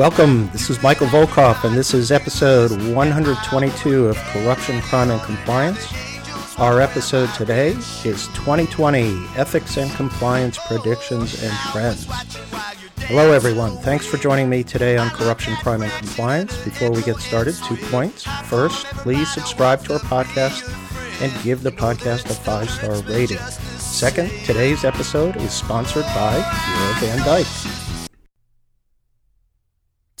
Welcome. This is Michael Volkov, and this is episode 122 of Corruption, Crime, and Compliance. Our episode today is 2020 Ethics and Compliance Predictions and Trends. Hello, everyone. Thanks for joining me today on Corruption, Crime, and Compliance. Before we get started, two points. First, please subscribe to our podcast and give the podcast a five star rating. Second, today's episode is sponsored by Bureau van Dijk.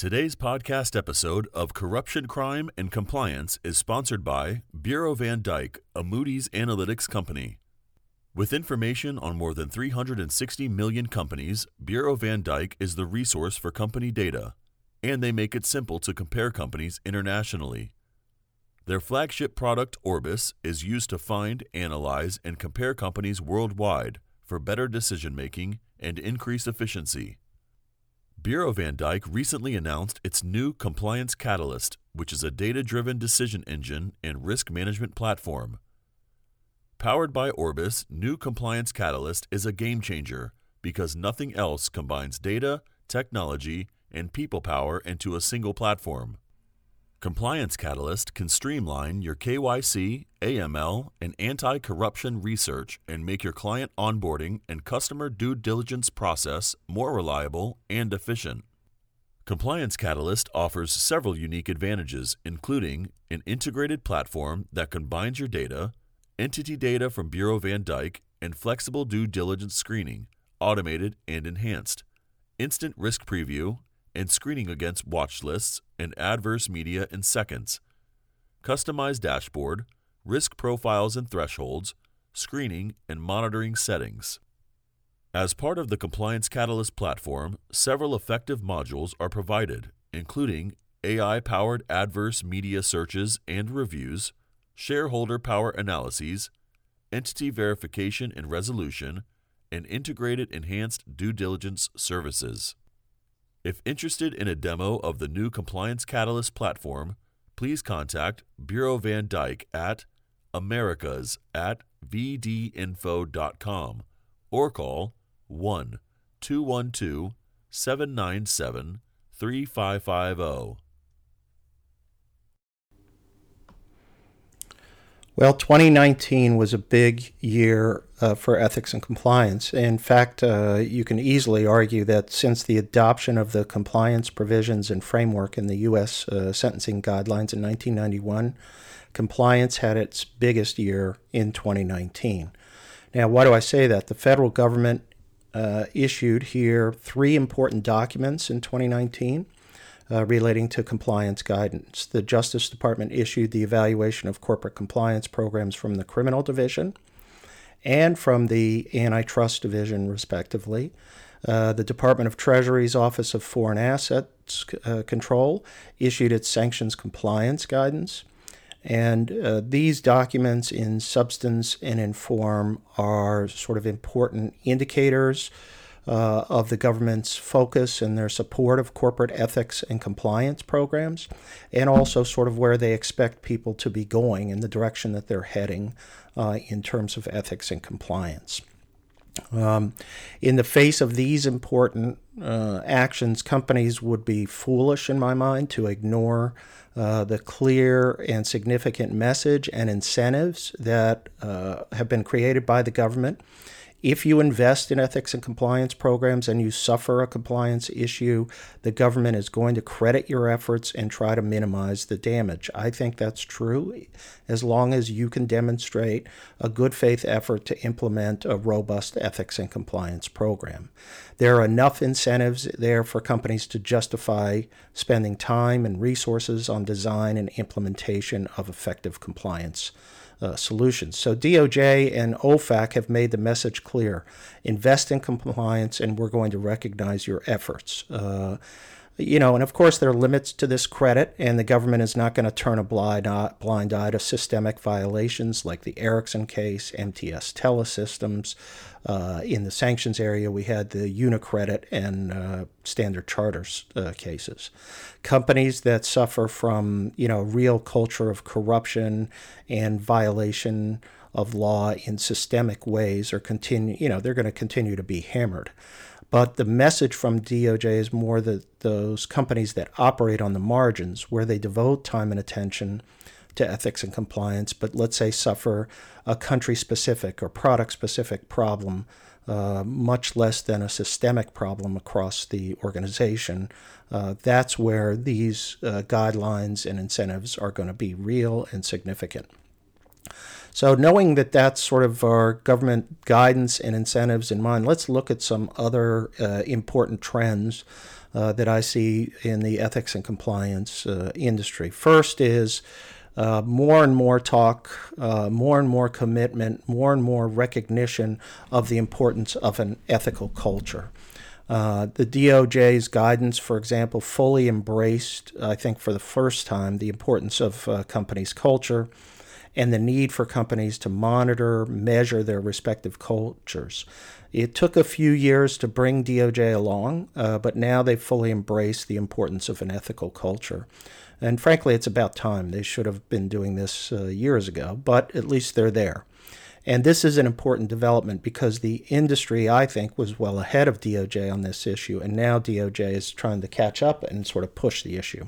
Today's podcast episode of Corruption, Crime, and Compliance is sponsored by Bureau van Dijk, a Moody's Analytics company. With information on more than 360 million companies, Bureau van Dijk is the resource for company data, and they make it simple to compare companies internationally. Their flagship product, Orbis, is used to find, analyze, and compare companies worldwide for better decision making and increased efficiency. Bureau van Dijk recently announced its new Compliance Catalyst, which is a data driven decision engine and risk management platform. Powered by Orbis, new Compliance Catalyst is a game changer because nothing else combines data, technology, and people power into a single platform. Compliance Catalyst can streamline your KYC, AML, and anti corruption research and make your client onboarding and customer due diligence process more reliable and efficient. Compliance Catalyst offers several unique advantages, including an integrated platform that combines your data, entity data from Bureau van Dijk, and flexible due diligence screening, automated and enhanced, instant risk preview, and screening against watch lists and adverse media in seconds, customized dashboard, risk profiles and thresholds, screening, and monitoring settings. As part of the Compliance Catalyst platform, several effective modules are provided, including AI powered adverse media searches and reviews, shareholder power analyses, entity verification and resolution, and integrated enhanced due diligence services. If interested in a demo of the new Compliance Catalyst platform, please contact Bureau van Dijk at americas at vdinfo.com or call 1 212 797 3550. Well, 2019 was a big year uh, for ethics and compliance. In fact, uh, you can easily argue that since the adoption of the compliance provisions and framework in the U.S. Uh, sentencing guidelines in 1991, compliance had its biggest year in 2019. Now, why do I say that? The federal government uh, issued here three important documents in 2019 uh, relating to compliance guidance. The Justice Department issued the evaluation of corporate compliance programs from the Criminal Division and from the Antitrust Division, respectively. Uh, the Department of Treasury's Office of Foreign Assets uh, Control issued its sanctions compliance guidance. And uh, these documents, in substance and in form, are sort of important indicators uh, of the government's focus and their support of corporate ethics and compliance programs, and also sort of where they expect people to be going in the direction that they're heading uh, in terms of ethics and compliance. Um, in the face of these important uh, actions, companies would be foolish, in my mind, to ignore uh, the clear and significant message and incentives that uh, have been created by the government if you invest in ethics and compliance programs and you suffer a compliance issue, the government is going to credit your efforts and try to minimize the damage. I think that's true as long as you can demonstrate a good faith effort to implement a robust ethics and compliance program. There are enough incentives there for companies to justify spending time and resources on design and implementation of effective compliance uh, solutions. So DOJ and OFAC have made the message clear: invest in compliance, and we're going to recognize your efforts. Uh, you know, and of course there are limits to this credit, and the government is not going to turn a blind eye, blind eye to systemic violations like the Ericsson case, MTS Telesystems. Uh, in the sanctions area, we had the Unicredit and uh, Standard Charters uh, cases. Companies that suffer from, you know, real culture of corruption and violation of law in systemic ways are continue, you know, they're going to continue to be hammered. But the message from DOJ is more that those companies that operate on the margins, where they devote time and attention to ethics and compliance, but let's say suffer a country specific or product specific problem, uh, much less than a systemic problem across the organization. Uh, that's where these uh, guidelines and incentives are going to be real and significant. So, knowing that that's sort of our government guidance and incentives in mind, let's look at some other uh, important trends uh, that I see in the ethics and compliance uh, industry. First is uh, more and more talk, uh, more and more commitment, more and more recognition of the importance of an ethical culture. Uh, the DOJ's guidance, for example, fully embraced, I think for the first time, the importance of uh, companies' culture and the need for companies to monitor, measure their respective cultures. It took a few years to bring DOJ along, uh, but now they've fully embraced the importance of an ethical culture. And frankly, it's about time. They should have been doing this uh, years ago, but at least they're there. And this is an important development because the industry, I think, was well ahead of DOJ on this issue, and now DOJ is trying to catch up and sort of push the issue.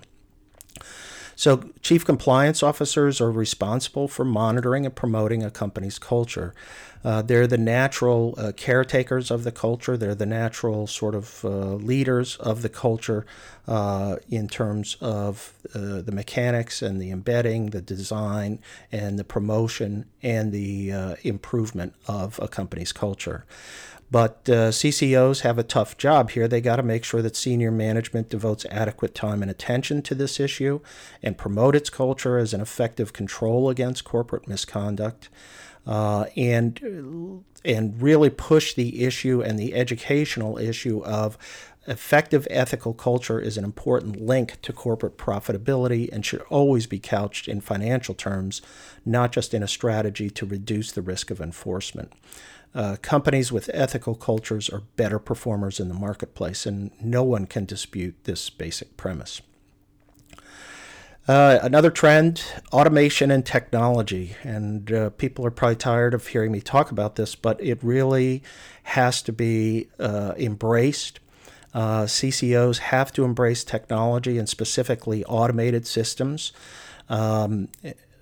So, chief compliance officers are responsible for monitoring and promoting a company's culture. Uh, they're the natural uh, caretakers of the culture. They're the natural sort of uh, leaders of the culture uh, in terms of uh, the mechanics and the embedding, the design, and the promotion and the uh, improvement of a company's culture. But uh, CCOs have a tough job here. They got to make sure that senior management devotes adequate time and attention to this issue and promote its culture as an effective control against corporate misconduct. Uh, and and really push the issue and the educational issue of effective ethical culture is an important link to corporate profitability and should always be couched in financial terms, not just in a strategy to reduce the risk of enforcement. Uh, companies with ethical cultures are better performers in the marketplace, and no one can dispute this basic premise. Uh, another trend automation and technology. And uh, people are probably tired of hearing me talk about this, but it really has to be uh, embraced. Uh, CCOs have to embrace technology and specifically automated systems. Um,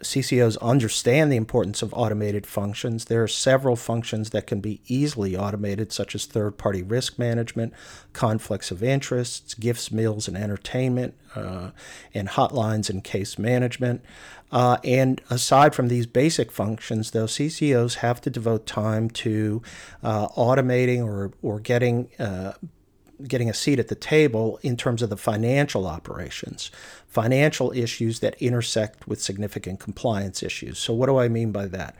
CCOs understand the importance of automated functions. There are several functions that can be easily automated, such as third party risk management, conflicts of interests, gifts, meals, and entertainment, uh, and hotlines and case management. Uh, and aside from these basic functions, though, CCOs have to devote time to uh, automating or, or getting uh, getting a seat at the table in terms of the financial operations, financial issues that intersect with significant compliance issues. So, what do I mean by that?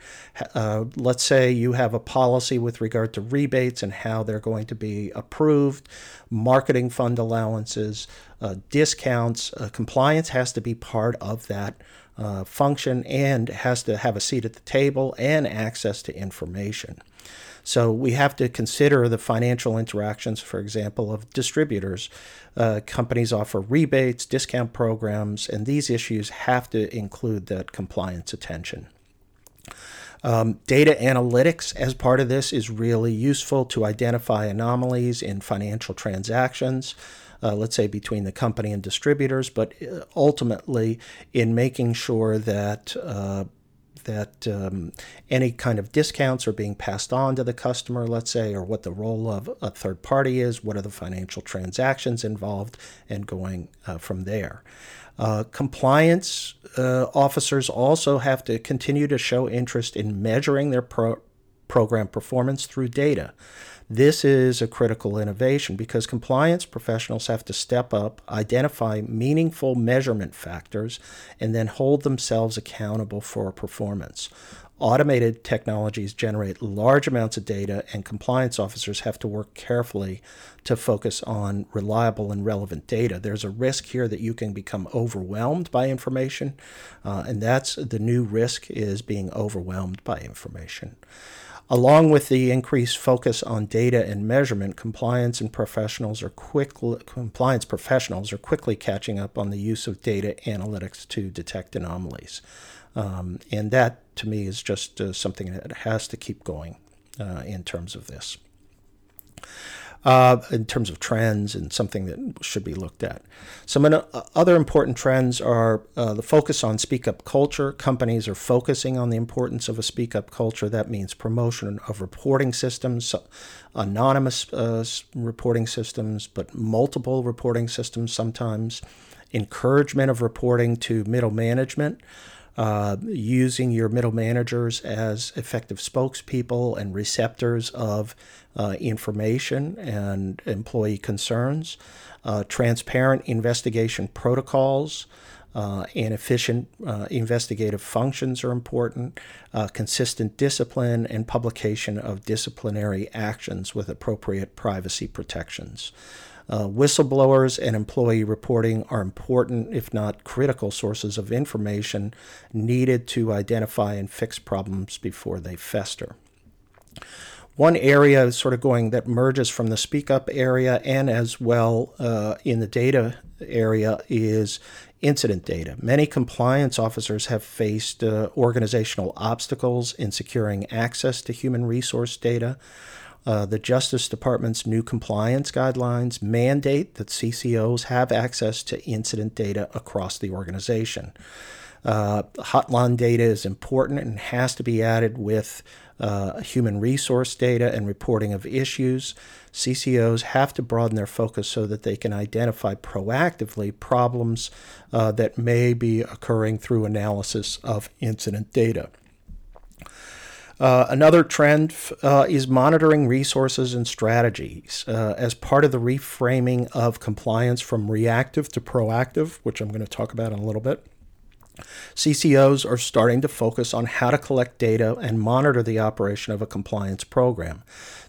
Uh, let's say you have a policy with regard to rebates and how they're going to be approved, marketing fund allowances, uh, discounts. Uh, compliance has to be part of that. Uh, function and has to have a seat at the table and access to information. So we have to consider the financial interactions, for example, of distributors. Uh, companies offer rebates, discount programs, and these issues have to include that compliance attention. Um, data analytics as part of this is really useful to identify anomalies in financial transactions. Uh, let's say between the company and distributors, but uh, ultimately in making sure that uh, that um, any kind of discounts are being passed on to the customer, let's say, or what the role of a third party is, what are the financial transactions involved, and going uh, from there. Uh, compliance uh, officers also have to continue to show interest in measuring their pro- program performance through data. This is a critical innovation because compliance professionals have to step up, identify meaningful measurement factors, and then hold themselves accountable for performance. Automated technologies generate large amounts of data, and compliance officers have to work carefully to focus on reliable and relevant data. There's a risk here that you can become overwhelmed by information, uh, and that's the new risk is being overwhelmed by information. Along with the increased focus on data and measurement, compliance and professionals are quickly, compliance professionals are quickly catching up on the use of data analytics to detect anomalies. Um, and that, to me, is just uh, something that has to keep going uh, in terms of this. Uh, in terms of trends and something that should be looked at. Some other important trends are uh, the focus on speak up culture. Companies are focusing on the importance of a speak up culture. That means promotion of reporting systems, anonymous uh, reporting systems, but multiple reporting systems sometimes, encouragement of reporting to middle management. Uh, using your middle managers as effective spokespeople and receptors of uh, information and employee concerns, uh, transparent investigation protocols. Uh, and efficient uh, investigative functions are important, consistent discipline, and publication of disciplinary actions with appropriate privacy protections. Uh, whistleblowers and employee reporting are important, if not critical, sources of information needed to identify and fix problems before they fester. One area sort of going that merges from the speak up area and as well uh, in the data area is incident data. Many compliance officers have faced uh, organizational obstacles in securing access to human resource data. Uh, the Justice Department's new compliance guidelines mandate that CCOs have access to incident data across the organization. Uh, hotline data is important and has to be added with uh, human resource data and reporting of issues. CCOs have to broaden their focus so that they can identify proactively problems uh, that may be occurring through analysis of incident data. Uh, another trend uh, is monitoring resources and strategies uh, as part of the reframing of compliance from reactive to proactive, which I'm going to talk about in a little bit. CCOs are starting to focus on how to collect data and monitor the operation of a compliance program.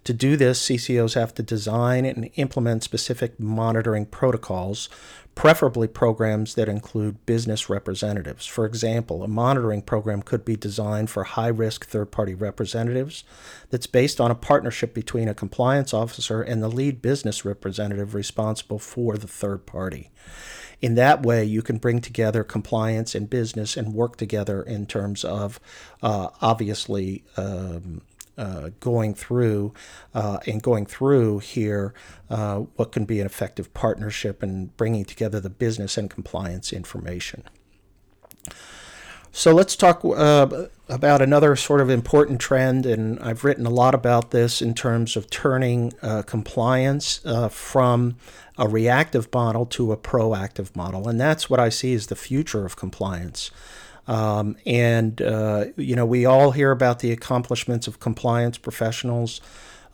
To do this, CCOs have to design and implement specific monitoring protocols, preferably programs that include business representatives. For example, a monitoring program could be designed for high risk third party representatives that's based on a partnership between a compliance officer and the lead business representative responsible for the third party in that way, you can bring together compliance and business and work together in terms of uh, obviously. Um, uh, going through uh, and going through here uh, what can be an effective partnership and bringing together the business and compliance information. So let's talk uh, about another sort of important trend, and I've written a lot about this in terms of turning uh, compliance from a reactive model to a proactive model. And that's what I see as the future of compliance. Um, and, uh, you know, we all hear about the accomplishments of compliance professionals,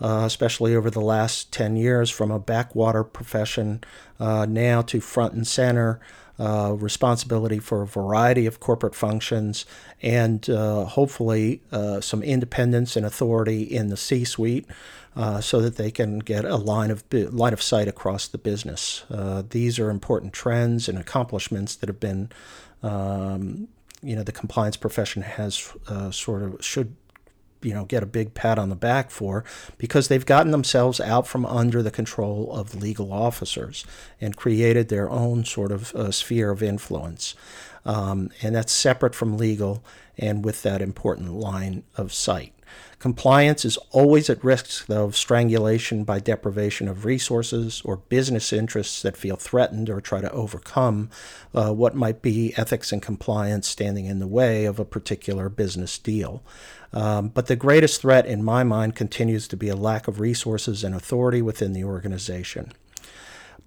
uh, especially over the last 10 years, from a backwater profession uh, now to front and center. Uh, responsibility for a variety of corporate functions, and uh, hopefully uh, some independence and authority in the C suite so that they can get a line of line of sight across the business. These are important trends and accomplishments that have been, um, you know, the compliance profession has uh, sort of should you know get a big pat on the back for because they've gotten themselves out from under the control of legal officers and created their own sort of uh, sphere of influence. Um, and that's separate from legal and with that important line of sight Compliance is always at risk, of strangulation by deprivation of resources or business interests that feel threatened or try to overcome uh, what might be ethics and compliance standing in the way of a particular business deal. Um, but the greatest threat, in my mind, continues to be a lack of resources and authority within the organization.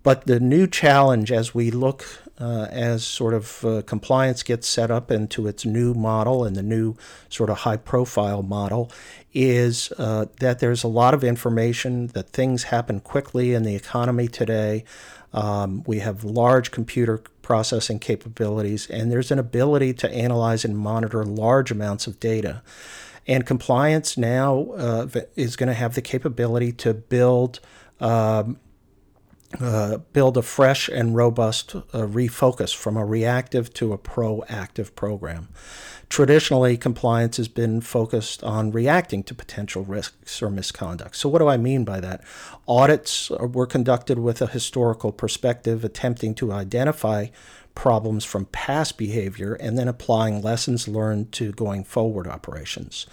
But the new challenge as we look uh, as sort of uh, compliance gets set up into its new model and the new sort of high profile model is uh, that there's a lot of information, that things happen quickly in the economy today. Um, we have large computer processing capabilities, and there's an ability to analyze and monitor large amounts of data. And compliance now uh, is going to have the capability to build um, uh, build a fresh and robust uh, refocus from a reactive to a proactive program. Traditionally, compliance has been focused on reacting to potential risks or misconduct. So, what do I mean by that? Audits were conducted with a historical perspective, attempting to identify problems from past behavior and then applying lessons learned to going forward operations.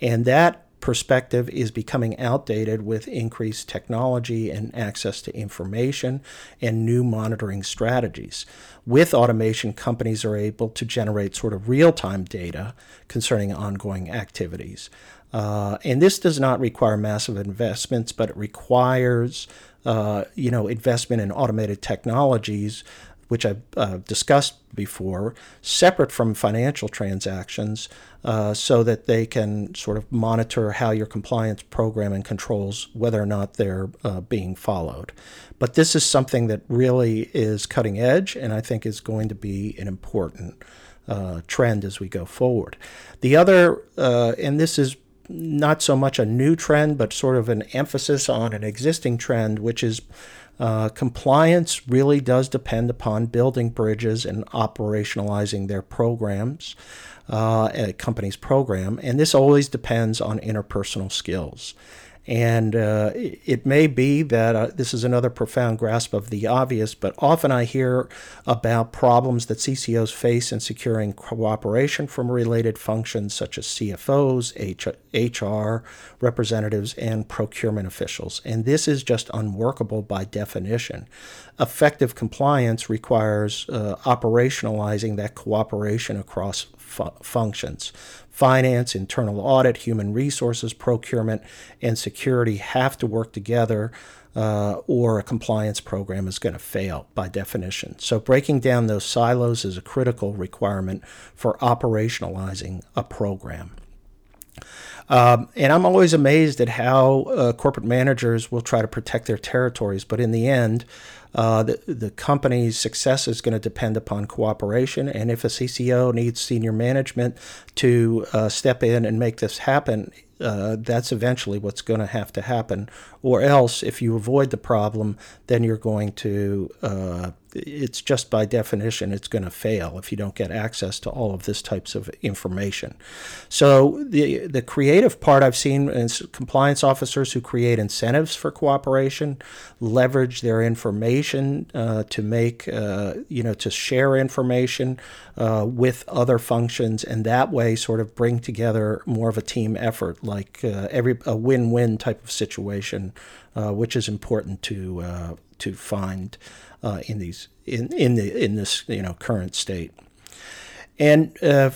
And that perspective is becoming outdated with increased technology and access to information and new monitoring strategies. With automation, companies are able to generate sort of real time data concerning ongoing activities. Uh, and this does not require massive investments, but it requires uh, you know investment in automated technologies which I've uh, discussed before, separate from financial transactions, uh, so that they can sort of monitor how your compliance program and controls whether or not they're uh, being followed. But this is something that really is cutting edge, and I think is going to be an important uh, trend as we go forward. The other, uh, and this is not so much a new trend, but sort of an emphasis on an existing trend, which is uh, compliance really does depend upon building bridges and operationalizing their programs, uh, a company's program, and this always depends on interpersonal skills. And uh, it may be that uh, this is another profound grasp of the obvious, but often I hear about problems that CCOs face in securing cooperation from related functions such as CFOs, H- HR representatives, and procurement officials. And this is just unworkable by definition. Effective compliance requires uh, operationalizing that cooperation across fu- functions. Finance, internal audit, human resources, procurement, and security have to work together. Uh, or a compliance program is going to fail by definition. So, breaking down those silos is a critical requirement for operationalizing a program. Um, and I'm always amazed at how uh, corporate managers will try to protect their territories, but in the end, uh, the, the company's success is going to depend upon cooperation. And if a CCO needs senior management to uh, step in and make this happen, uh, that's eventually what's going to have to happen. Or else, if you avoid the problem, then you're going to, uh, it's just by definition, it's going to fail if you don't get access to all of this types of information. So, the, the creative part I've seen is compliance officers who create incentives for cooperation, leverage their information uh, to make, uh, you know, to share information uh, with other functions, and that way sort of bring together more of a team effort like uh, every a win-win type of situation, uh, which is important to uh, to find uh, in these in in the in this you know current state. And uh,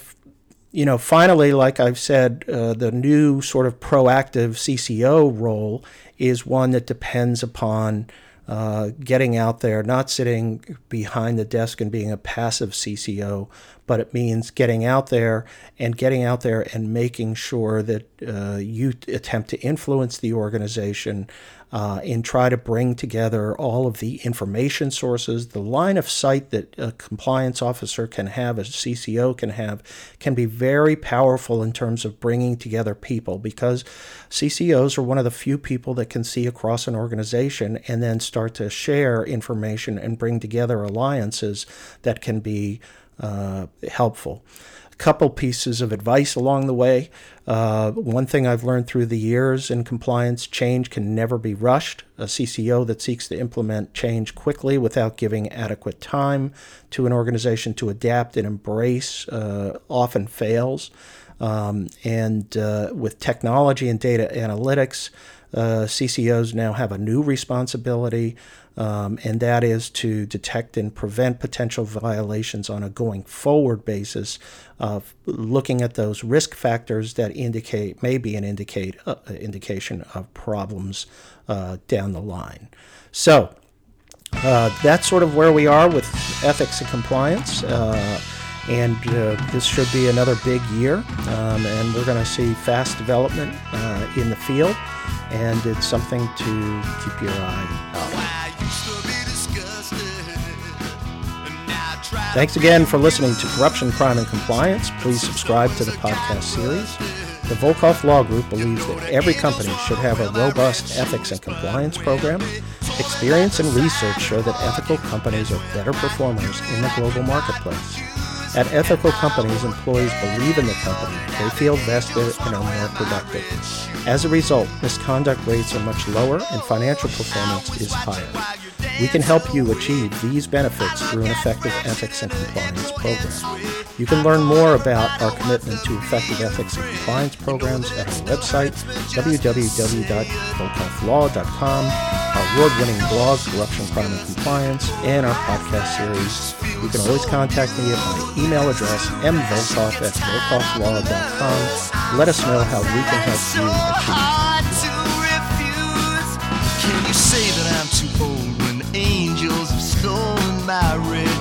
you know, finally, like I've said, the new sort of proactive CCO role is one that depends upon uh, getting out there, not sitting behind the desk and being a passive CCO, but it means getting out there and getting out there and making sure that uh, you attempt to influence the organization uh, and try to bring together all of the information sources. The line of sight that a compliance officer can have, a CCO can have, can be very powerful in terms of bringing together people because CCOs are one of the few people that can see across an organization and then start to share information and bring together alliances that can be uh, helpful couple pieces of advice along the way. Uh, one thing I've learned through the years in compliance change can never be rushed. A CCO that seeks to implement change quickly without giving adequate time to an organization to adapt and embrace uh, often fails. Um, and uh, with technology and data analytics, CCOs now have a new responsibility um, and that is to detect and prevent potential violations on a going forward basis of looking at those risk factors that indicate maybe an indicate uh, indication of problems uh, down the line. So uh, that's sort of where we are with ethics and compliance. And uh, this should be another big year, um, and we're going to see fast development uh, in the field, and it's something to keep your eye out. Thanks again for listening to Corruption, Crime, and Compliance. Please subscribe to the podcast series. The Volkov Law Group believes that every company should have a robust ethics and compliance program. Experience and research show that ethical companies are better performers in the global marketplace. At ethical companies, employees believe in the company, they feel vested, and are more productive. As a result, misconduct rates are much lower and financial performance is higher. We can help you achieve these benefits through an effective ethics and compliance program. You can learn more about our commitment to effective ethics and compliance programs at our website, www.volkovlaw.com, our award-winning blog, Corruption, Crime, and Compliance, and our podcast series. You can always contact me at my email email address mvolkov at volkovlaw.com. Let us know how we can help you achieve. Can you say that I'm too old when angels have stolen my?